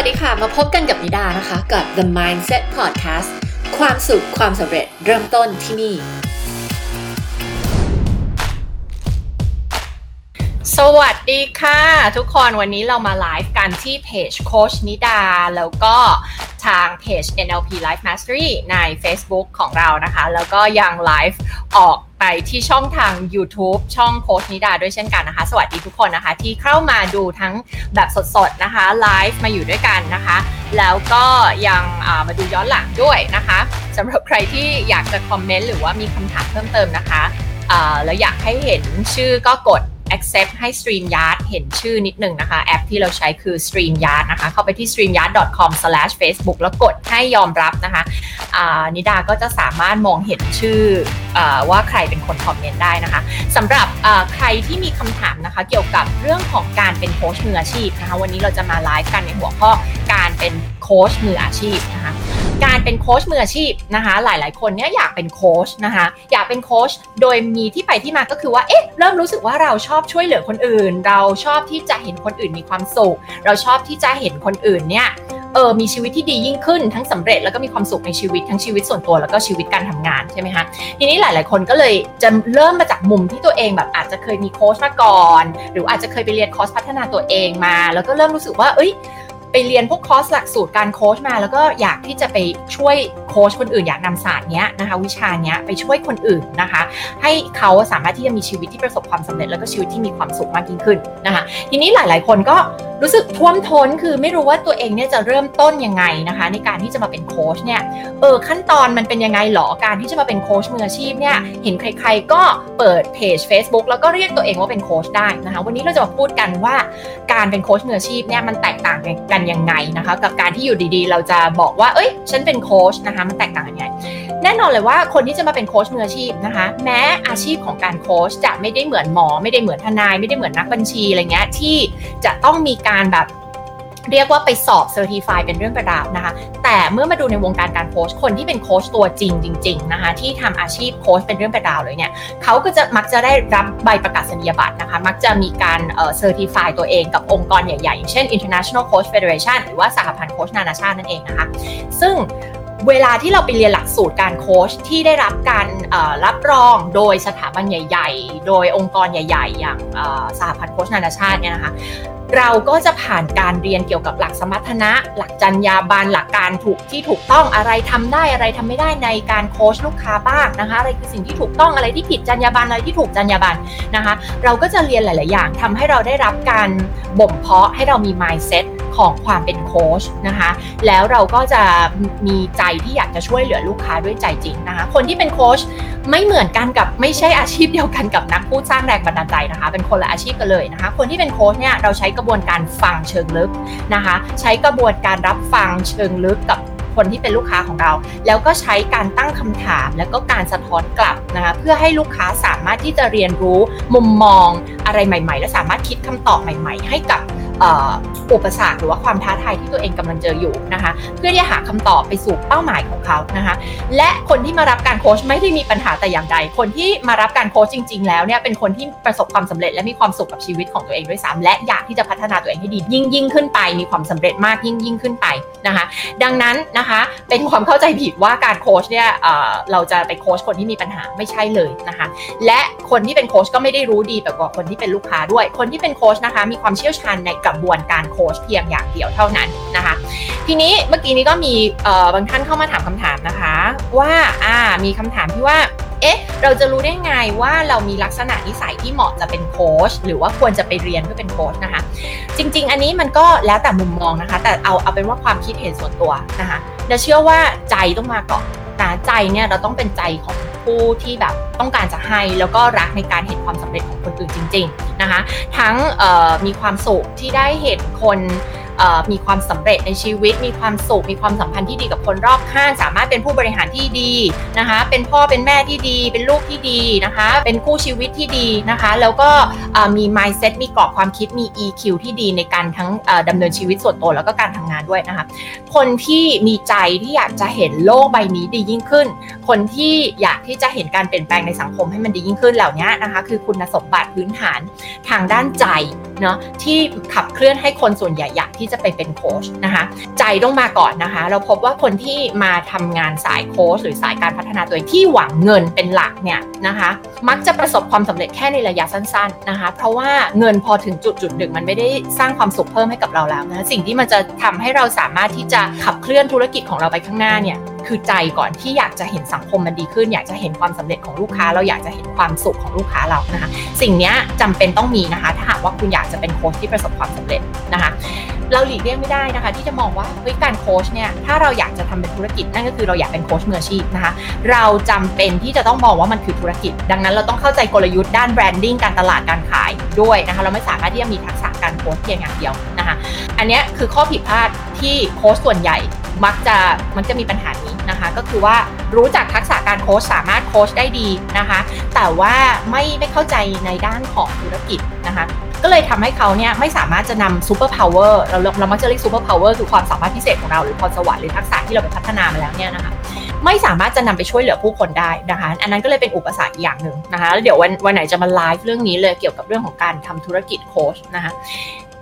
วัสดีค่ะ มาพบกันกับนิดานะคะ กับ The Mindset Podcast ความสุขความสำเร็จเริ่มต้นที่นี่ สวัสดีค่ะ ทุกคนวันนี้เรามาไลฟ์กันที่เพจโคชนิดา แล้วก็ทางเพจ NLP Life Mastery ใน Facebook ของเรานะคะ แล้วก็ยังไลฟ์ออก ไปที่ช่องทาง YouTube ช่องโค้ชนิดาด้วยเช่นกันนะคะ สวัสดีทุกคนนะคะ ที่เข้ามาดูทั้งแบบสดๆนะคะไลฟ์มาอยู่ด้วยกันนะคะ แล้วก็ยังมาดูย้อนหลังด้วยนะคะสำหรับใครที่อยากจะคอมเมนต์หรือว่ามีคำถามเพิ่มเติมนะคะแล้วอยากให้เห็นชื่อก็กด accept ให้ StreamYard เห็นชื่อนิดหนึ่งนะคะ แอปที่เราใช้คือ StreamYard นะคะ เข้าไปที่ streamyard.com/facebook แล้วกดให้ยอมรับนะคะนิดาก็จะสามารถมองเห็นชื่ออว่าใครเป็นคนคอมเมนต์ได้นะคะสำหรับใครที่มีคำถามนะคะ เกี่ยวกับเรื่องของการเป็นโค้ชมืออาชีพนะคะ วันนี้เราจะมาไลฟ์กันในหัวข้อการเป็น โค้ชมืออาชีพนะคะการเป็นโค้ชมืออาชีพนะคะ หลาย ๆ คนเนี่ยอยากเป็นโค้ชนะคะ อยากเป็นโค้ชโดยมีที่ไปที่มาก็คือว่า เอ๊ะ เริ่มรู้สึกว่าเราชอบช่วยเหลือคนอื่น เราชอบที่จะเห็นคนอื่นมีความสุข เราชอบที่จะเห็นคนอื่นเนี่ยเออมีชีวิตที่ดียิ่งขึ้นทั้งสำเร็จแล้วก็มีความสุขในชีวิตทั้งชีวิตส่วนตัวแล้วก็ชีวิตการทำงานใช่ไหมคะทีนี้หลาย ๆ คนก็เลยจะเริ่มมาจากมุมที่ตัวเองแบบอาจจะเคยมีโค้ชมาก่อน หรืออาจจะเคยไปเรียนคอร์สพัฒนาตัวเองมา แล้วก็เริ่มรู้สึกว่า เอ้ย ไปเรียนพวกคอร์สหลักสูตรการโค้ชมา แล้วก็อยากที่จะไปช่วยโค้ชคนอื่น อยากนำศาสตร์เนี้ยนะคะวิชาเนี้ยไปช่วยคนอื่นนะคะ ให้เขาสามารถที่จะมีชีวิตที่ประสบความสำเร็จแล้วก็ชีวิตที่มีความสุขมากยิ่งขึ้นนะคะ ทีนี้หลาย ๆ คนก็รู้สึกท่วมท้นคือไม่รู้ว่าตัวเองเนี่ยจะเริ่มต้นยังไงนะคะ ในการที่จะมาเป็นโค้ชเนี่ยเออขั้นตอนมันเป็นยังไงหรอการที่จะมาเป็นโค้ชมืออาชีพเนี่ยเห็นใคร ๆ ก็เปิดเพจ Facebook แล้วก็เรียกตัวเองว่าเป็นโค้ชได้นะคะ วันนี้เราจะมาพูดกันว่าการเป็นโค้ชมืออาชีพเนี่ยมันแตกต่างกันยังไงนะคะ กับการที่อยู่ดีๆ เราจะบอกว่า เอ้ย ฉันเป็นโค้ชนะคะ มันแตกต่างกันยังไง แน่นอนเลยว่าคนที่จะมาเป็นโค้ชมืออาชีพนะคะ แม้อาชีพของการโค้ชจะไม่ได้เหมือนหมอ ไม่ได้เหมือนทนาย ไม่ได้เหมือนนักบัญชีอะไรเงี้ยที่จะต้องมีการแบบ เรียกว่าไปสอบ certify เป็นเรื่องเป็นราวนะคะ แต่เมื่อมาดูในวงการการโค้ชคนที่เป็นโค้ชตัวจริงจริง ๆ นะคะ ที่ทำอาชีพโค้ชเป็นเรื่องเป็นราวเลยเนี่ยเขาก็จะมักจะได้รับใบประกาศนียบัตรนะคะ มักจะมีการ certify ตัวเองกับองค์กรใหญ่ๆ อย่างเช่น International Coach Federation หรือว่าสหพันธ์โค้ชนานาชาตินั่นเองนะคะ ซึ่งเวลาที่เราไปเรียนหลักสูตรการโค้ชที่ได้รับการรับรองโดยสถาบันใหญ่ ๆ โดยองค์กรใหญ่ ๆ อย่างสหพันธ์โค้ชนานาชาติเนี่ยนะคะ เราก็จะผ่านการเรียนเกี่ยวกับหลักสมรรถนะ หลักจรรยาบรรณหลักการถูกที่ถูกต้องอะไรทำได้อะไรทำไม่ได้ในการโค้ชลูกค้าบ้างนะคะ อะไรคือสิ่งที่ถูกต้องอะไรที่ผิดจรรยาบรรณอะไรที่ถูกจรรยาบรรณนะคะ เราก็จะเรียนหลาย ๆ อย่างทำให้เราได้รับการบ่มเพาะให้เรามี mindset ของความเป็นโค้ชนะคะ แล้วเราก็จะมีใจที่อยากจะช่วยเหลือลูกค้าด้วยใจจริงนะคะ คนที่เป็นโค้ชไม่เหมือนกันกับไม่ใช่อาชีพเดียวกันกับนักพูดสร้างแรงบันดาลใจนะคะ เป็นคนละอาชีพกันเลยนะคะ คนที่เป็นโค้ชเนี่ยเราใช้กระบวนการฟังเชิงลึกนะคะ ใช้กระบวนการรับฟังเชิงลึกกับคนที่เป็นลูกค้าของเรา แล้วก็ใช้การตั้งคำถาม แล้วก็การสะท้อนกลับนะคะเพื่อให้ลูกค้าสามารถที่จะเรียนรู้มุมมองอะไรใหม่ ๆ และสามารถคิดคำตอบใหม่ ๆ ให้กับ อุปสรรคหรือว่าความท้าทายที่ตัวเองกำลังเจออยู่นะคะ เพื่อที่จะหาคำตอบไปสู่เป้าหมายของเขานะคะ และคนที่มารับการโค้ชไม่ได้มีปัญหาแต่อย่างใด คนที่มารับการโค้ชจริง ๆ แล้วเนี่ยเป็นคนที่ประสบความสำเร็จและมีความสุขกับชีวิตของตัวเองด้วยซ้ำและอยากที่จะพัฒนาตัวเองให้ดียิ่งยิ่งขึ้นไป มีความสำเร็จมากยิ่งยิ่งขึ้นไปนะคะ ดังนั้นนะคะเป็นความเข้าใจผิดว่าการโค้ชเนี่ยเราจะไปโค้ชคนที่มีปัญหาไม่ใช่เลยนะคะ และคนที่เป็นโค้ชก็ไม่ได้รู้ดีแบบกว่าคนที่เป็นลูกค้าด้วย คนที่เป็นโค้ชนะคะมีความเชี่ยวชาญในกระบวนการโค้ชเพียงอย่างเดียวเท่านั้นนะคะ ทีนี้เมื่อกี้นี้ก็มีบางท่านเข้ามาถามคำถามนะคะ ว่าอ่ามีคำถามที่ว่าเอ๊ะ เราจะรู้ได้ไงว่าเรามีลักษณะนิสัยที่เหมาะจะเป็นโค้ชหรือว่าควรจะไปเรียนเพื่อเป็นโค้ชนะคะ จริง ๆ อันนี้มันก็แล้วแต่มุมมองนะคะ แต่เอาเอาเป็นว่าความคิดเห็นส่วนตัวนะคะเชื่อว่าใจต้องมาก่อนนะใจเนี่ยเราต้องเป็นใจของ ผู้ที่แบบต้องการจะให้แล้วก็รักในการเห็นความสำเร็จของคนอื่นจริง ๆนะคะ ทั้งมีความสุขที่ได้เห็นคนมีความสำเร็จในชีวิต มีความสุข มีความสัมพันธ์ที่ดีกับคนรอบข้าง สามารถเป็นผู้บริหารที่ดีนะคะ เป็นพ่อ เป็นแม่ที่ดี เป็นลูกที่ดีนะคะ เป็นคู่ชีวิตที่ดีนะคะ แล้วก็มี mindset มีกรอบความคิด มี EQ ที่ดีในการทั้งดำเนินชีวิตส่วนตัวแล้วก็การทำงานด้วยนะคะ คนที่มีใจที่อยากจะเห็นโลกใบนี้ดียิ่งขึ้น คนที่อยากที่จะเห็นการเปลี่ยนแปลงในสังคมให้มันดียิ่งขึ้นเหล่านี้นะคะคือคุณสมบัติพื้นฐานทางด้านใจเนาะที่ขับเคลื่อนให้คนส่วนใหญ่อยากที่จะไปเป็นโค้ชนะคะใจต้องมาก่อนนะคะ เราพบว่าคนที่มาทำงานสายโค้ชหรือสายการพัฒนาตัวเองที่หวังเงินเป็นหลักเนี่ยนะคะมักจะประสบความสำเร็จแค่ในระยะสั้นๆนะคะเพราะว่าเงินพอถึงจุดจุดหนึ่งมันไม่ได้สร้างความสุขเพิ่มให้กับเราแล้วนะสิ่งที่มันจะทำให้เราสามารถที่จะขับเคลื่อนธุรกิจของเราไปข้างหน้าเนี่ยคือใจก่อนที่อยากจะเห็นสังคมมันดีขึ้น อยากจะเห็นความสำเร็จของลูกค้า เราอยากจะเห็นความสุขของลูกค้าเรานะคะ สิ่งนี้จำเป็นต้องมีนะคะ ถ้าหากว่าคุณอยากจะเป็นโค้ชที่ประสบความสำเร็จนะคะเราหลีกเลี่ยงไม่ได้นะคะ ที่จะมองว่าเฮ้ยการโค้ชเนี่ยถ้าเราอยากจะทำเป็นธุรกิจนั่นก็คือเราอยากเป็นโค้ชมืออาชีพนะคะ เราจำเป็นที่จะต้องมองว่ามันคือธุรกิจ ดังนั้นเราต้องเข้าใจกลยุทธ์ด้าน branding การตลาดการขายด้วยนะคะ เราไม่สามารถที่จะมีทักษะการโค้ชเพียงอย่างเดียวนะคะ อันนี้คือข้อผิดพลาดที่โค้ชส่วนใหญ่มักจะมันจะมีปัญหา นะคะ ก็คือว่ารู้จักทักษะการโค้ชสามารถโค้ชได้ดีนะคะ แต่ว่าไม่ไม่เข้าใจในด้านของธุรกิจนะคะก็เลยทำให้เขาเนี่ยไม่สามารถจะนำ superpower เราเรามักจะเรียก superpower คือความสามารถพิเศษของเราหรือพรสวรรค์หรือทักษะที่เราไปพัฒนามาแล้วเนี่ยนะคะไม่สามารถจะนำไปช่วยเหลือผู้คนได้นะคะ อันนั้นก็เลยเป็นอุปสรรคอย่างหนึ่งนะคะแล้วเดี๋ยววันวันไหนจะมาไลฟ์เรื่องนี้เลยเกี่ยวกับเรื่องของการทำธุรกิจโค้ชนะคะ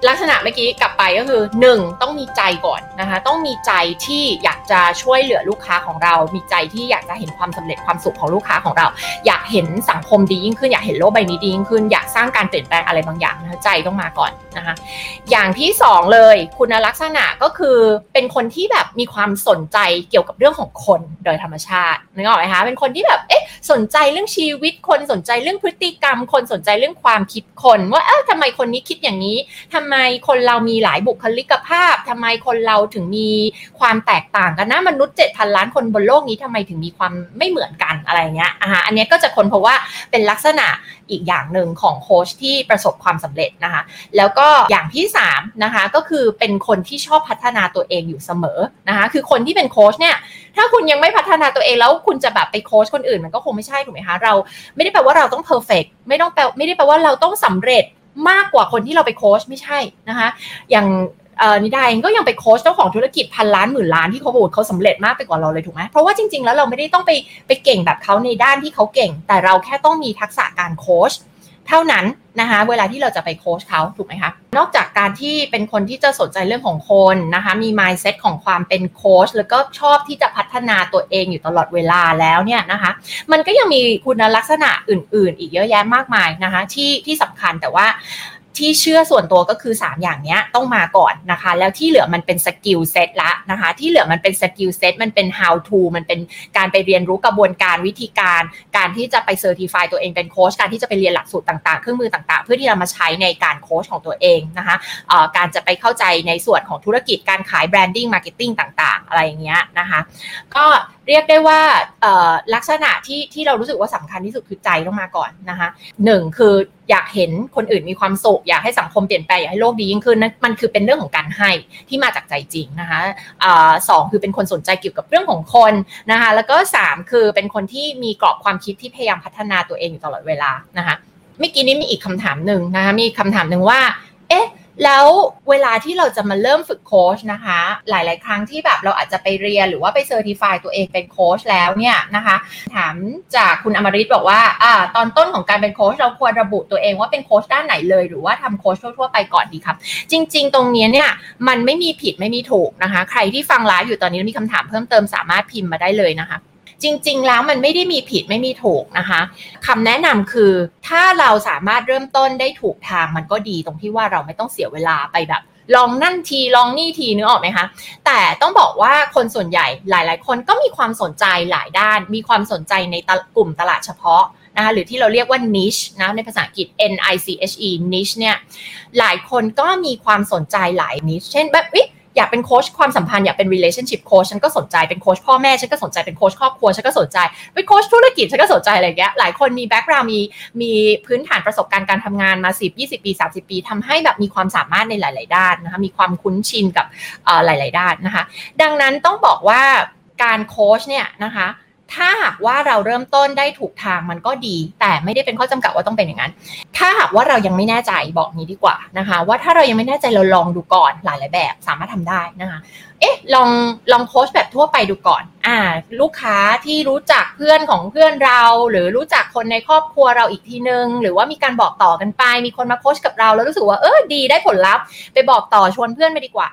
ลักษณะเมื่อกี้กลับไปก็คือ 1. ต้องมีใจก่อนนะคะต้องมีใจที่อยากจะช่วยเหลือลูกค้าของเรา มีใจที่อยากจะเห็นความสำเร็จความสุขของลูกค้าของเรา อยากเห็นสังคมดียิ่งขึ้นอยากเห็นโลกใบนี้ดียิ่งขึ้นอยากสร้างการเปลี่ยนแปลงอะไรบางอย่างนะคะใจต้องมาก่อนนะคะอย่างที่ 2 เลยคุณลักษณะก็คือเป็นคนที่แบบมีความสนใจเกี่ยวกับเรื่องของคนโดยธรรมชาตินึกออกไหมคะเป็นคนที่แบบเอ๊ะสนใจเรื่องชีวิตคนสนใจเรื่องพฤติกรรม คนสนใจเรื่องความคิดคน ว่าเออทำไมคนนี้คิดอย่างนี้ทำไมไมคนเรามีหลายบุคลิกภาพทำไมคนเราถึงมีความแตกต่างกันนะมนุษย์เจ็ดพันล้านคนบนโลกนี้ทำไมถึงมีความไม่เหมือนกันอะไรเงี้ยอะอันนี้ก็จะคนเพราะว่าเป็นลักษณะอีกอย่างหนึ่งของโค้ชที่ประสบความสำเร็จนะคะ แล้วก็อย่างที่3นะคะก็คือเป็นคนที่ชอบพัฒนาตัวเองอยู่เสมอนะคะคือคนที่เป็นโค้ชเนี่ยถ้าคุณยังไม่พัฒนาตัวเองแล้วคุณจะแบบไปโค้ชคนอื่นมันก็คงไม่ใช่ถูกไหมคะเราไม่ได้แปลว่าเราต้องเพอร์เฟกไม่ต้องแปลไม่ได้แปลว่าเราต้องสำเร็จ มากกว่าคนที่เราไปโค้ชไม่ใช่นะคะ อย่างนิดาเองก็ยังไปโค้ชเจ้าของธุรกิจพันล้านหมื่นล้านที่เขาบอกเขาสำเร็จมากไปกว่าเราเลยถูกไหมเพราะว่าจริง ๆ แล้วเราไม่ได้ต้องไปไปเก่งแบบเขาในด้านที่เขาเก่ง แต่เราแค่ต้องมีทักษะการโค้ช เท่านั้นนะคะเวลาที่เราจะไปโค้ชเขาถูกไหมคะนอกจากการที่เป็นคนที่จะสนใจเรื่องของคนนะคะมี mindset ของความเป็นโค้ชแล้วก็ชอบที่จะพัฒนาตัวเองอยู่ตลอดเวลาแล้วเนี่ยนะคะมันก็ยังมีคุณลักษณะอื่น ๆ อีกเยอะแยะมากมายนะคะที่ที่สำคัญแต่ว่า ที่เชื่อส่วนตัวก็คือ 3 อย่างนี้ต้องมาก่อนนะคะ แล้วที่เหลือมันเป็น skill set ละนะคะ ที่เหลือมันเป็นสกิลเซ็ตมันเป็น how to มันเป็นการไปเรียนรู้กระบวนการวิธีการ การที่จะไป certify ตัวเองเป็นโค้ชการที่จะไปเรียนหลักสูตรต่างๆ เครื่องมือต่างๆ เพื่อที่จะมาใช้ในการโค้ชของตัวเองนะคะการจะไปเข้าใจในส่วนของธุรกิจการขาย branding marketing ต่างๆ อะไรอย่างเงี้ยนะคะ ก็ เรียกได้ว่าลักษณะที่ที่เรารู้สึกว่าสำคัญที่สุดคือใจต้องมาก่อนนะคะหนึ่งคืออยากเห็นคนอื่นมีความสุขอยากให้สังคมเปลี่ยนแปลงอยากให้โลกดียิ่งขึ้นนั่นมันคือเป็นเรื่องของการให้ที่มาจากใจจริงนะคะสองคือเป็นคนสนใจเกี่ยวกับเรื่องของคนนะคะแล้วก็สามคือเป็นคนที่มีกรอบความคิดที่พยายามพัฒนาตัวเองอยู่ตลอดเวลานะคะเมื่อกี้นี้มีอีกคำถามหนึ่งนะคะมีคำถามหนึ่งว่า เอ๊ะ แล้วเวลาที่เราจะมาเริ่มฝึกโค้ชนะคะ หลาย ๆ ครั้งที่แบบเราอาจจะไปเรียนหรือว่าไป certify ตัวเองเป็นโค้ชแล้วเนี่ยนะคะ ถามจากคุณอมริตบอกว่าอ่า ตอนต้นของการเป็นโค้ชเราควรระบุตัวเองว่าเป็นโค้ชด้านไหนเลย หรือว่าทำโค้ชทั่ว ๆ ไปก่อนดีครับ จริง ๆ ตรงนี้เนี่ยมันไม่มีผิดไม่มีถูกนะคะ ใครที่ฟังไลฟ์อยู่ตอนนี้มีคำถามเพิ่มเติมสามารถพิมพ์มาได้เลยนะคะ จริง ๆ แล้วมันไม่ได้มีผิดไม่มีถูกนะคะคำแนะนำคือถ้าเราสามารถเริ่มต้นได้ถูกทางมันก็ดีตรงที่ว่าเราไม่ต้องเสียเวลาไปแบบ ลองนั่นทีลองนี่ทีนึกออกไหมคะแต่ต้องบอกว่าคนส่วนใหญ่หลาย ๆ คนก็มีความสนใจหลายด้าน มีความสนใจในกลุ่มตลาดเฉพาะนะคะหรือที่เราเรียกว่า niche นะในภาษาอังกฤษ N I C H E niche เนี่ยหลายคนก็มีความสนใจหลาย niche เช่นแบบอ อยากเป็นโค้ชความสัมพันธ์อยากเป็น relationship coach ฉันก็สนใจเป็นโค้ชพ่อแม่ฉันก็สนใจเป็นโค้ชครอบครัวฉันก็สนใจเป็นโค้ชธุรกิจฉันก็สนใจอะไรเงี้ยหลายคนมี background มีมีพื้นฐานประสบการณ์การทำงานมา 10 20 ปี 30 ปีทำให้แบบมีความสามารถในหลาย ๆ ด้านนะคะมีความคุ้นชินกับหลาย ๆ ด้านนะคะ ดังนั้นต้องบอกว่าการโค้ชเนี่ยนะคะ ถ้าหากว่าเราเริ่มต้นได้ถูกทางมันก็ดี แต่ไม่ได้เป็นข้อจำกัดว่าต้องเป็นอย่างนั้น ถ้าหากว่าเรายังไม่แน่ใจบอกนี้ดีกว่านะคะ ว่าถ้าเรายังไม่แน่ใจเราลองดูก่อนหลายๆแบบ สามารถทำได้นะคะเอ๊ะลองลองโค้ชแบบทั่วไปดูก่อนอ่าลูกค้าที่รู้จักเพื่อนของเพื่อนเรา หรือรู้จักคนในครอบครัวเราอีกทีนึง หรือว่ามีการบอกต่อกันไป มีคนมาโค้ชกับเราแล้วรู้สึกว่าเออดีได้ผลลัพธ์ไปบอกต่อชวนเพื่อนไปดีกว่า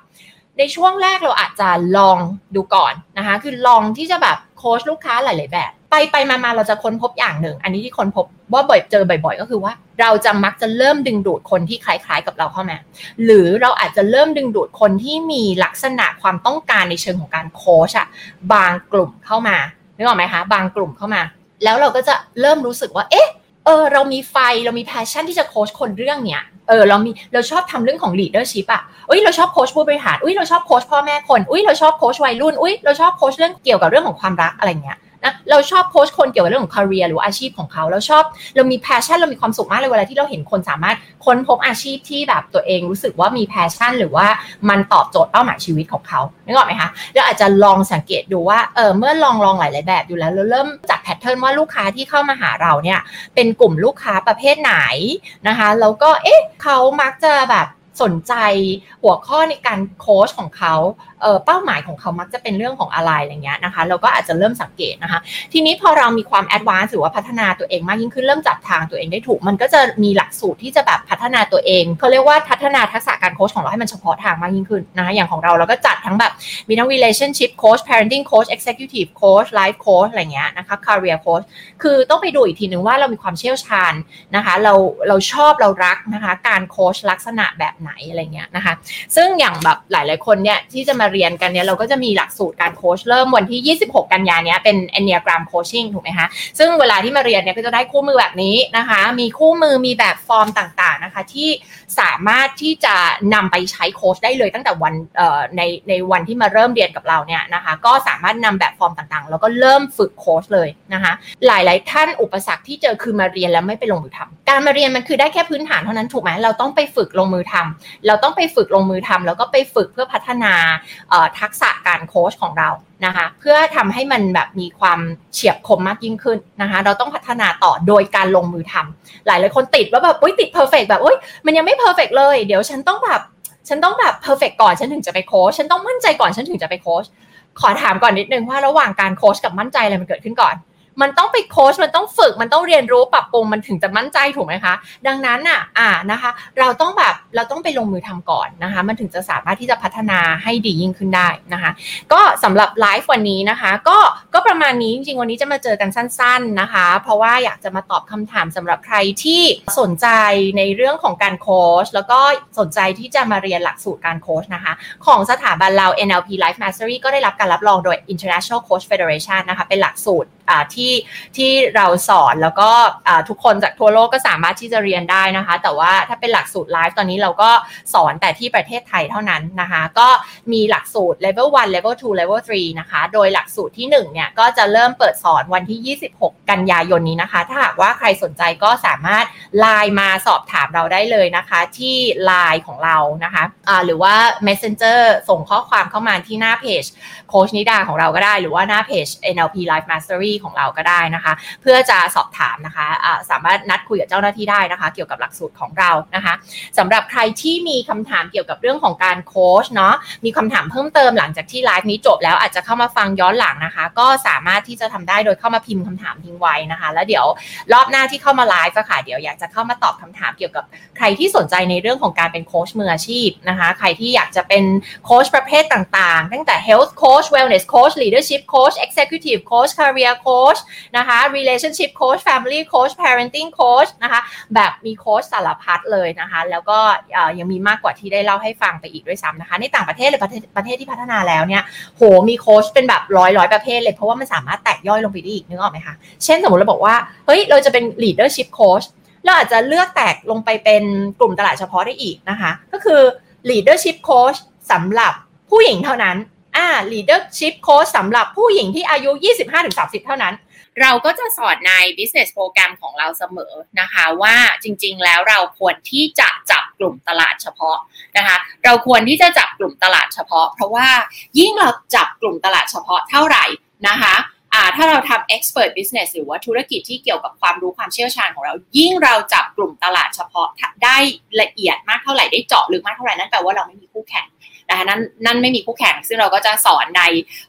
ในช่วงแรกเราอาจจะลองดูก่อนนะคะ คือลองที่จะแบบ โค้ชลูกค้าหลาย ๆ แบบ ไปไปมามาเราจะค้นพบอย่างหนึ่ง อันนี้ที่ค้นพบว่าบ่อยเจอบ่อย ๆ ก็คือว่า เราจะมักจะเริ่มดึงดูดคนที่คล้าย ๆ กับเราเข้ามา หรือเราอาจจะเริ่มดึงดูดคนที่มีลักษณะความต้องการในเชิงของการโค้ชอะบางกลุ่มเข้ามานึกออกไหมคะ บางกลุ่มเข้ามา แล้วเราก็จะเริ่มรู้สึกว่า เอ๊ะเออเรามีไฟเรามี passion ที่จะโค้ชคนเรื่องเนี้ยเออเรามีเราชอบทำเรื่องของ leadership อะอุ้ยเราชอบโค้ชผู้บริหาร อุ้ยเราชอบโค้ชพ่อแม่คน อุ้ยเราชอบโค้ชวัยรุ่น อุ้ยเราชอบโค้ชเรื่องเกี่ยวกับเรื่องของความรักอะไรเงี้ยนะเราชอบโค้ชคนเกี่ยวกับเรื่องของ career หรืออาชีพของเขา เราชอบเรามี passion เรามีความสุขมากเลยเวลาที่เราเห็นคนสามารถค้นพบอาชีพที่แบบตัวเองรู้สึกว่ามี passion หรือว่ามันตอบโจทย์เป้าหมายชีวิตของเขานึกออกไหมคะเราอาจจะลองสังเกตดูว่าเออเมื่อลองลองหลาย ๆ แบบอยู่แล้วเราเริ่มจับ pattern ว่าลูกค้าที่เข้ามาหาเราเนี่ยเป็นกลุ่มลูกค้าประเภทไหนนะคะแล้วก็เอ๊ะ เขามักจะแบบสนใจหัวข้อในการโค้ชของเขา เป้าหมายของเขามักจะเป็นเรื่องของอะไรอะไรเงี้ยนะคะเราก็อาจจะเริ่มสังเกตนะคะ ทีนี้พอเรามีความ advance หรือว่าพัฒนาตัวเองมากยิ่งขึ้นเริ่มจับทางตัวเองได้ถูก มันก็จะมีหลักสูตรที่จะแบบพัฒนาตัวเองเขาเรียกว่าพัฒนาทักษะการโค้ชของเราให้มันเฉพาะทางมากยิ่งขึ้นนะคะอย่างของเราเราก็จัดทั้งแบบมีทั้ง relationship coach parenting coach executive coach life coach อะไรเงี้ยนะคะ career coach คือต้องไปดูอีกทีนึงว่าเรามีความเชี่ยวชาญนะคะเราเราชอบเรารักนะคะการโค้ชลักษณะแบบไหนอะไรเงี้ยนะคะซึ่งอย่างแบบหลาย ๆคนเนี่ยที่จะมาเรียนกันเนี่ยเราก็จะมีหลักสูตรการโค้ชเริ่มวันที่ 26 กันยานี้เป็น Enneagram Coaching ถูกไหมคะ ซึ่งเวลาที่มาเรียนเนี่ยก็จะได้คู่มือแบบนี้นะคะ มีคู่มือมีแบบฟอร์มต่างๆนะคะ ที่สามารถที่จะนำไปใช้โค้ชได้เลยตั้งแต่วันในในวันที่มาเริ่มเรียนกับเราเนี่ยนะคะก็สามารถนำแบบฟอร์มต่างๆ แล้วก็เริ่มฝึกโค้ชเลยนะคะ หลายๆ ท่านอุปสรรคที่เจอคือมาเรียนแล้วไม่ไปลงมือทำการมาเรียนมันคือได้แค่พื้นฐานเท่านั้นถูกไหมเราต้องไปฝึกลงมือทำเราต้องไปฝึกลงมือทำแล้วก็ไปฝึกเพื่อพัฒนาทักษะการโค้ชของเรานะคะเพื่อทำให้มันแบบมีความเฉียบคมมากยิ่งขึ้นนะคะเราต้องพัฒนาต่อโดยการลงมือทหลายหลายคนติดว่าแบบอุ้ยติด perfect แบบอุ้ยมันยังไม่ perfect เลย เดี๋ยวฉันต้องแบบฉันต้องแบบ perfect ก่อนฉันถึงจะไปโค้ชฉันต้องมั่นใจก่อนฉันถึงจะไปโค้ชขอถามก่อนนิดนึงว่าระหว่างการโค้ชกับมั่นใจอะไรมันเกิดขึ้นก่อน มันต้องไปโค้ชมันต้องฝึกมันต้องเรียนรู้ปรับปรุงมันถึงจะมั่นใจถูกไหมคะ ดังนั้นอะอ่านะคะ เราต้องแบบเราต้องไปลงมือทำก่อนนะคะ มันถึงจะสามารถที่จะพัฒนาให้ดียิ่งขึ้นได้นะคะ ก็สำหรับไลฟ์วันนี้นะคะ ก็ก็ประมาณนี้จริงๆวันนี้จะมาเจอกันสั้น ๆนะคะ เพราะว่าอยากจะมาตอบคำถามสำหรับใครที่สนใจในเรื่องของการโค้ชแล้วก็สนใจที่จะมาเรียนหลักสูตรการโค้ชนะคะ ของสถาบันเรา NLP Life Mastery ก็ได้รับการรับรองโดย International Coach Federation นะคะเป็นหลักสูตร ที่ที่เราสอนแล้วก็ทุกคนจากทั่วโลกก็สามารถที่จะเรียนได้นะคะ แต่ว่าถ้าเป็นหลักสูตรไลฟ์ตอนนี้เราก็สอนแต่ที่ประเทศไทยเท่านั้นนะคะ ก็มีหลักสูตร level 1 level 2 level 3นะคะ โดยหลักสูตรที่ 1 เนี่ย ก็จะเริ่มเปิดสอนวันที่ 26 กันยายนนี้นะคะ ถ้าหากว่าใครสนใจก็สามารถไลน์มาสอบถามเราได้เลยนะคะ ที่ไลน์ของเรานะคะะหรือว่า messenger ส่งข้อความเข้ามาที่หน้าเพจโคชนิดาของเราก็ได้ หรือว่าหน้าเพจ NLP Life Mastery ของเราก็ได้นะคะ เพื่อจะสอบถามนะคะะสามารถนัดคุยกับเจ้าหน้าที่ได้นะคะ เกี่ยวกับหลักสูตรของเรานะคะสำหรับใครที่มีคำถามเกี่ยวกับเรื่องของการโค้ชเนาะมีคำถามเพิ่มเติมหลังจากที่ไลฟ์นี้จบแล้วอาจจะเข้ามาฟังย้อนหลังนะคะ ก็สามารถที่จะทำได้โดยเข้ามาพิมพ์คำถามทิ้งไว้นะคะ แล้วเดี๋ยวรอบหน้าที่เข้ามาไลฟ์ก็ค่ะเดี๋ยวอยากจะเข้ามาตอบคำถามเกี่ยวกับใครที่สนใจในเรื่องของการเป็นโค้ชมืออาชีพนะคะ ใครที่อยากจะเป็นโค้ชประเภทต่างๆ ตั้งแต่ health coach wellness coach leadership coach executive coach career coach นะคะ relationship coach family coach parenting coach นะคะ แบบมีโค้ชสารพัดเลยนะคะ แล้วก็ยังมีมากกว่าที่ได้เล่าให้ฟังไปอีกด้วยซ้ำนะคะ ในต่างประเทศหรือประเทศประเทศที่พัฒนาแล้วเนี่ย โห มีโค้ชเป็นแบบร้อยร้อยประเภทเลย เพราะว่ามันสามารถแตกย่อยลงไปได้อีกนึกออกไหมคะ เช่นสมมติเราบอกว่า เฮ้ย เราจะเป็น leadership coach เราอาจจะเลือกแตกลงไปเป็นกลุ่มตลาดเฉพาะได้อีกนะคะ ก็คือ leadership coach สำหรับผู้หญิงเท่านั้น อ่า leadership coach สำหรับผู้หญิงที่อายุ 25-30 เท่านั้น เราก็จะสอนใน business program ของเราเสมอนะคะ ว่าจริงๆ แล้วเราควรที่จะจับกลุ่มตลาดเฉพาะนะคะ เราควรที่จะจับกลุ่มตลาดเฉพาะ เพราะว่ายิ่งเราจับกลุ่มตลาดเฉพาะเท่าไหร่นะคะอ่าถ้าเราทำ expert business หรือว่าธุรกิจที่เกี่ยวกับความรู้ความเชี่ยวชาญของเรา ยิ่งเราจับกลุ่มตลาดเฉพาะได้ละเอียดมากเท่าไหร่ได้เจาะลึกมากเท่าไหร่นั่นแปลว่าเราไม่มีคู่แข่ง นะคะนั่นนั่นไม่มีคู่แข่ง ซึ่งเราก็จะสอนใน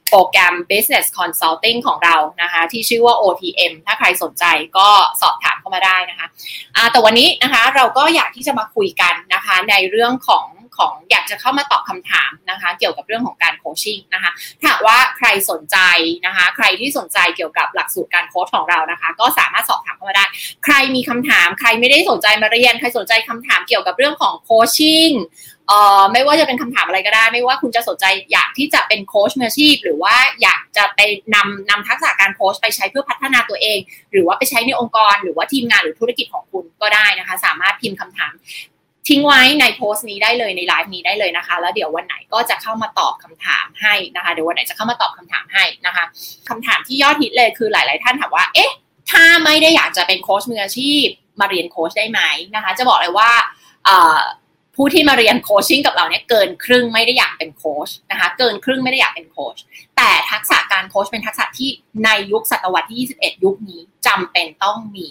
โปรแกรม business consulting ของเรานะคะที่ชื่อว่า OTM ถ้าใครสนใจก็สอบถามเข้ามาได้นะคะะแต่วันนี้นะคะเราก็อยากที่จะมาคุยกันนะคะในเรื่องของของอยากจะเข้ามาตอบคำถามนะคะ เกี่ยวกับเรื่องของการโคชชิ่งนะคะถ้าว่าใครสนใจนะคะ ใครที่สนใจเกี่ยวกับหลักสูตรการโค้ชของเรานะคะ ก็สามารถสอบถามเข้ามาได้ ใครมีคำถาม ใครไม่ได้สนใจมาเรียน ใครสนใจคำถามเกี่ยวกับเรื่องของโคชชิ่ง เอ่อไม่ว่าจะเป็นคำถามอะไรก็ได้ ไม่ว่าคุณจะสนใจอยากที่จะเป็นโค้ชมืออาชีพ หรือว่าอยากจะไปนำนำทักษะการโค้ชไปใช้เพื่อพัฒนาตัวเอง หรือว่าไปใช้ในองค์กร หรือว่าทีมงานหรือธุรกิจของคุณก็ได้นะคะ สามารถพิมพ์คำถาม ทิ้งไว้ในโพสต์นี้ได้เลยในไลฟ์นี้ได้เลยนะคะ แล้วเดี๋ยววันไหนก็จะเข้ามาตอบคำถามให้นะคะเดี๋ยววันไหนจะเข้ามาตอบคำถามให้นะคะคำถามที่ยอดฮิตเลยคือหลาย ๆ ท่านถามว่าเอ๊ะถ้าไม่ได้อยากจะเป็นโค้ชมืออาชีพ มาเรียนโค้ชได้ไหมนะคะ จะบอกเลยว่า ผู้ที่มาเรียน coaching กับเราเนี่ยเกินครึ่งไม่ได้อยากเป็นโค้ชนะคะเกินครึ่งไม่ได้อยากเป็นโค้ชแต่ทักษะการโค้ชเป็นทักษะที่ในยุคศตวรรษที่ 21 ยุคนี้จำเป็นต้องมี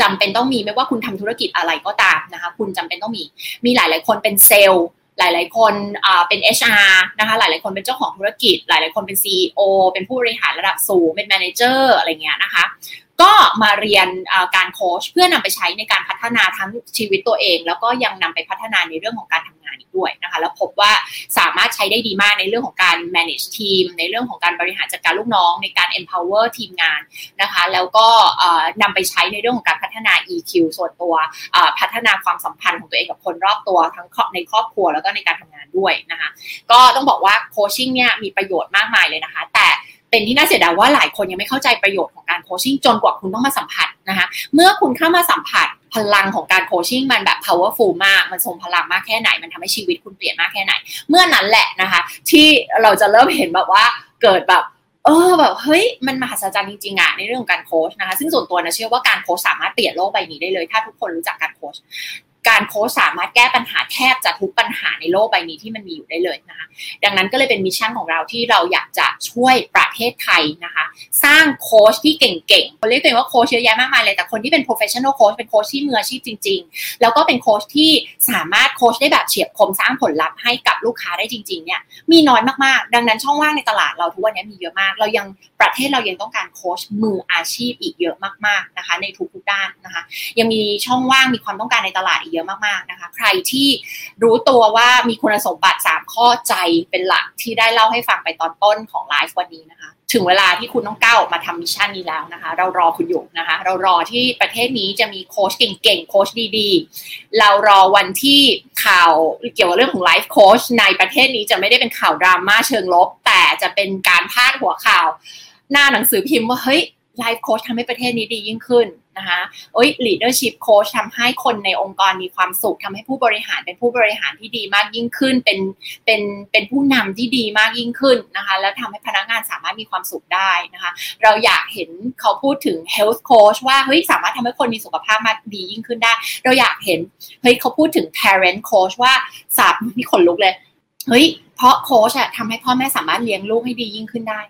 จำเป็นต้องมีไม่ว่าคุณทำธุรกิจอะไรก็ตามนะคะคุณจำเป็นต้องมี มีหลาย ๆ คนเป็นเซลล์ หลาย ๆ คนเป็น HR นะคะหลาย ๆ คนเป็นเจ้าของธุรกิจ หลาย ๆ คนเป็น CEO เป็นผู้บริหารระดับสูงเป็น manager อะไรเงี้ยนะคะ ก็มาเรียนการโค้ชเพื่อนำไปใช้ในการพัฒนาทั้งชีวิตตัวเอง แล้วก็ยังนำไปพัฒนาในเรื่องของการทำงานอีกด้วยนะคะแล้วพบว่าสามารถใช้ได้ดีมากในเรื่องของการ manage ทีม ในเรื่องของการบริหารจัดการลูกน้อง ในการ empower ทีมงานนะคะแล้วก็นำไปใช้ในเรื่องของการพัฒนา EQ ส่วนตัวพัฒนาความสัมพันธ์ของตัวเองกับคนรอบตัวทั้งในครอบครัวแล้วก็ในการทำงานด้วยนะคะก็ต้องบอกว่าโคชชิ่งเนี่ยมีประโยชน์มากมายเลยนะคะแต่ เป็นที่น่าเสียดายว่าหลายคนยังไม่เข้าใจประโยชน์ของการโคชชิ่งจนกว่าคุณต้องมาสัมผัสนะคะเมื่อคุณเข้ามาสัมผัสพลังของการโคชชิ่งมันแบบ powerful มาก มันทรงพลังมากแค่ไหน มันทำให้ชีวิตคุณเปลี่ยนมากแค่ไหน เมื่อนั้นแหละนะคะ ที่เราจะเริ่มเห็นแบบว่าเกิดแบบเออแบบเฮ้ยมันมหัศจรรย์จริงๆอะในเรื่องของการโค้ชนะคะ ซึ่งส่วนตัวนะเชื่อว่าการโค้ชสามารถเปลี่ยนโลกใบนี้ได้เลย ถ้าทุกคนรู้จักการโค้ช การโค้ชสามารถแก้ปัญหาแทบจะทุกปัญหาในโลกใบนี้ที่มันมีอยู่ได้เลยนะคะ ดังนั้นก็เลยเป็น mission ของเราที่เราอยากจะช่วยประเทศไทยนะคะ สร้างโค้ชที่เก่งๆคนเรียกตัวเองว่าโค้ชเยอะแยะมากมายเลยแต่คนที่เป็น professional coach เป็นโค้ชที่มืออาชีพจริง ๆ แล้วก็เป็นโค้ชที่สามารถโค้ชได้แบบเฉียบคมสร้างผลลัพธ์ให้กับลูกค้าได้จริงๆเนี่ยมีน้อยมากๆ ดังนั้นช่องว่างในตลาดเราทุกวันนี้มีเยอะมาก เรายังประเทศเรายังต้องการโค้ชมืออาชีพอีกเยอะมากๆนะคะในทุกๆด้านนะคะ ยังมีช่องว่างมีความต้องการในตลาดอีกเยอะมากๆนะคะ ใครที่รู้ตัวว่ามีคุณสมบัติ 3 ข้อใจเป็นหลักที่ได้เล่าให้ฟังไปตอนต้นของไลฟ์วันนี้นะคะ ถึงเวลาที่คุณต้องก้าวมาทำ mission นี้แล้วนะคะ เรารอคุณอยู่นะคะ เรารอที่ประเทศนี้จะมีโค้ชเก่งๆโค้ชดีๆ เรารอวันที่ข่าวเกี่ยวกับเรื่องของไลฟ์โค้ชในประเทศนี้จะไม่ได้เป็นข่าวดราม่าเชิงลบ แต่จะเป็นการพาดหัวข่าว หน้าหนังสือพิมพ์ว่าเฮ้ย ไลฟ์โค้ชทำให้ประเทศนี้ดียิ่งขึ้นนะคะโอ้ย leadership coach ทำให้คนในองค์กรมีความสุขทำให้ผู้บริหารเป็นผู้บริหารที่ดีมากยิ่งขึ้น เป็น เป็น เป็นผู้นำที่ดีมากยิ่งขึ้นนะคะ แล้วทำให้พนักงานสามารถมีความสุขได้นะคะ เราอยากเห็นเขาพูดถึง health coach ว่า เฮ้ย สามารถทำให้คนมีสุขภาพมากดียิ่งขึ้นได้ เราอยากเห็น เฮ้ย เขาพูดถึง parent coach ว่าสาบมีคนลุกเลย เฮ้ยเพราะโค้ชอะทำให้พ่อแม่สามารถเลี้ยงลูกให้ดียิ่งขึ้นได้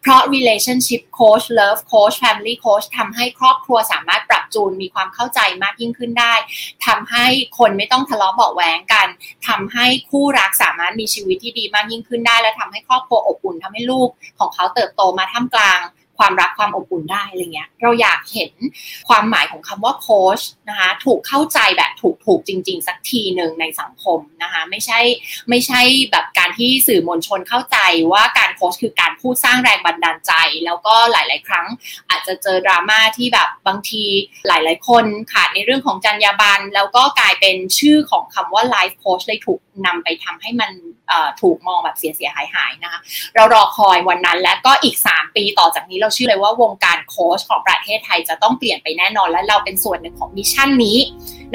เพราะ relationship coach love coach family coach ทำให้ครอบครัวสามารถปรับจูนมีความเข้าใจมากยิ่งขึ้นได้ทำให้คนไม่ต้องทะเลาะเบาแหวงกันทำให้คู่รักสามารถมีชีวิตที่ดีมากยิ่งขึ้นได้ และทำให้ครอบครัวอบอุ่นทำให้ลูกของเขาเติบโตมาท่ามกลาง ความรักความอบอุ่นได้อะไรเงี้ยเราอยากเห็นความหมายของคำว่าโค้ชนะคะถูกเข้าใจแบบถูกถูกจริง ๆ สักทีหนึ่งในสังคมนะคะไม่ใช่ไม่ใช่แบบการที่สื่อมวลชนเข้าใจว่าการโค้ชคือการพูดสร้างแรงบันดาลใจ แล้วก็หลาย ๆ ครั้งอาจจะเจอดราม่าที่แบบบางทีหลาย ๆ คนขาดในเรื่องของจรรยาบรรณแล้วก็กลายเป็นชื่อของคำว่าไลฟ์โค้ชเลยถูกนำไปทำให้มันถูกมองแบบเสียเสียหายหายนะคะเรารอคอยวันนั้นและก็อีก 3 ปีต่อจากนี้เราเชื่อเลยว่าวงการโค้ชของประเทศไทยจะต้องเปลี่ยนไปแน่นอนและเราเป็นส่วนหนึ่งของ mission นี้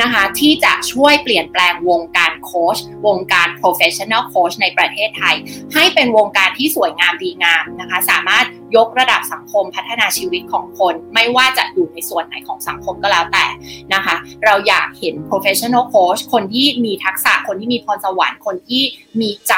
นะคะ ที่จะช่วยเปลี่ยนแปลงวงการ โค้ชวงการ professional coach ในประเทศไทย ให้เป็นวงการที่สวยงามดีงามนะคะ สามารถยกระดับสังคมพัฒนาชีวิตของคน ไม่ว่าจะอยู่ในส่วนไหนของสังคมก็แล้วแต่นะคะ เราอยากเห็น professional coach คนที่มีทักษะคนที่มีพรสวรรค์คนที่มีใจ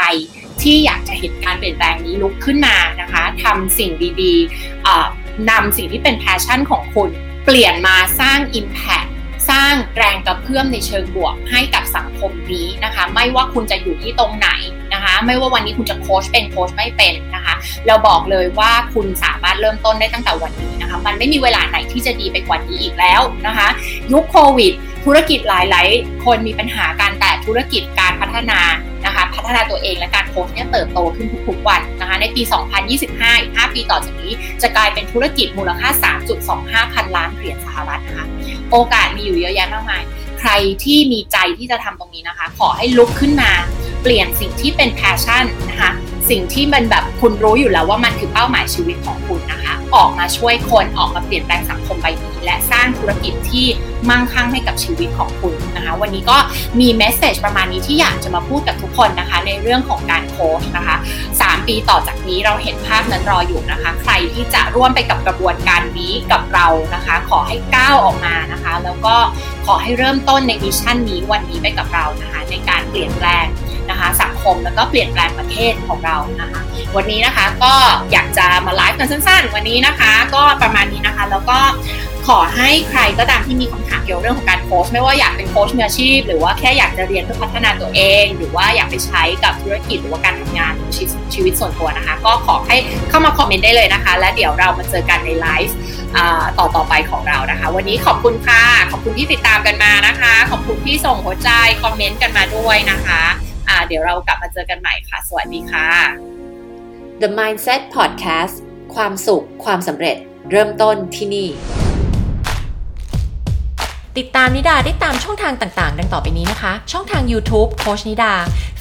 ที่อยากจะเห็นการเปลี่ยนแปลงนี้ลุกขึ้นมานะคะทำสิ่งดีๆนำสิ่งที่เป็น passion ของคุณ เปลี่ยนมาสร้าง Impact สร้างแรงกระเพื่อมในเชิงบวกให้กับสังคมนี้นะคะ ไม่ว่าคุณจะอยู่ที่ตรงไหนนะคะ ไม่ว่าวันนี้คุณจะโค้ชเป็นโค้ชไม่เป็นนะคะ เราบอกเลยว่าคุณสามารถเริ่มต้นได้ตั้งแต่วันนี้นะคะ มันไม่มีเวลาไหนที่จะดีไปกว่านี้อีกแล้วนะคะ ยุคโควิด ธุรกิจหลาย ๆ คนมีปัญหาการแต่ธุรกิจการพัฒนานะคะ พัฒนาตัวเองและการโค้ชเนี่ยเติบโตขึ้นทุกๆวันนะคะ ในปี 2025 อีก 5 ปีต่อจากนี้ จะกลายเป็นธุรกิจมูลค่า 3.25 พันล้านเหรียญสหรัฐนะคะ โอกาสมีอยู่เยอะแยะมากมาย ใครที่มีใจที่จะทำตรงนี้นะคะ ขอให้ลุกขึ้นมา เปลี่ยนสิ่งที่เป็น passion นะคะ สิ่งที่มันแบบคุณรู้อยู่แล้วว่ามันคือเป้าหมายชีวิตของคุณนะคะ ออกมาช่วยคนออกมาเปลี่ยนแปลงสังคมใบนี้และสร้างธุรกิจที่มั่งคั่งให้กับชีวิตของคุณนะคะ วันนี้ก็มี message ประมาณนี้ที่อยากจะมาพูดกับทุกคนนะคะ ในเรื่องของการโค้ชนะคะ 3 ปีต่อจากนี้เราเห็นภาพนั้นรออยู่นะคะ ใครที่จะร่วมไปกับกระบวนการนี้กับเรานะคะ ขอให้ก้าวออกมานะคะ แล้วก็ขอให้เริ่มต้นใน mission นี้วันนี้ไปกับเรานะคะ ในการเปลี่ยนแปลง นะคะสังคมแล้วก็เปลี่ยนแปลงประเทศของเรานะคะวันนี้นะคะก็อยากจะมาไลฟ์กันสั้นๆ วันนี้นะคะก็ประมาณนี้นะคะแล้วก็ขอให้ใครก็ตามที่มีคำถามเกี่ยวกับเรื่องของการโค้ชไม่ว่าอยากเป็นโค้ชมืออาชีพ หรือว่าแค่อยากจะเรียนเพื่อพัฒนาตัวเอง หรือว่าอยากไปใช้กับธุรกิจหรือว่าการทำงานหรือชีวิตชีวิตส่วนตัวนะคะ ก็ขอให้เข้ามาคอมเมนต์ได้เลยนะคะ และเดี๋ยวเรามาเจอกันในไลฟ์ต่อต่อไปของเรานะคะ วันนี้ขอบคุณค่ะ ขอบคุณที่ติดตามกันมานะคะ ขอบคุณที่ส่งหัวใจคอมเมนต์กันมาด้วยนะคะ เดี๋ยวเรากลับมาเจอกันใหม่ค่ะ สวัสดีค่ะ The Mindset Podcast ความสุข ความสำเร็จ เริ่มต้นที่นี่ ติดตามนิดาได้ตามช่องทางต่างๆ ดังต่อไปนี้นะคะ ช่องทาง YouTube โคชนิดา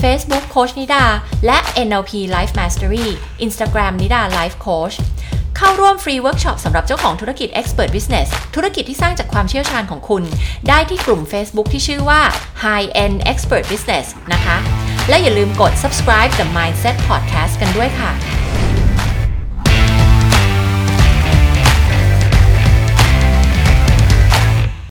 Facebook โค้ชนิดา และ NLP Life Mastery Instagram นิดา Life Coach เข้าร่วมฟรีเวิร์กช็อปสำหรับเจ้าของธุรกิจ Expert Business ธุรกิจที่สร้างจากความเชี่ยวชาญของคุณ ได้ที่กลุ่ม Facebook ที่ชื่อว่า High End Expert Business นะคะ และอย่าลืมกด subscribe The Mindset Podcast กันด้วยค่ะ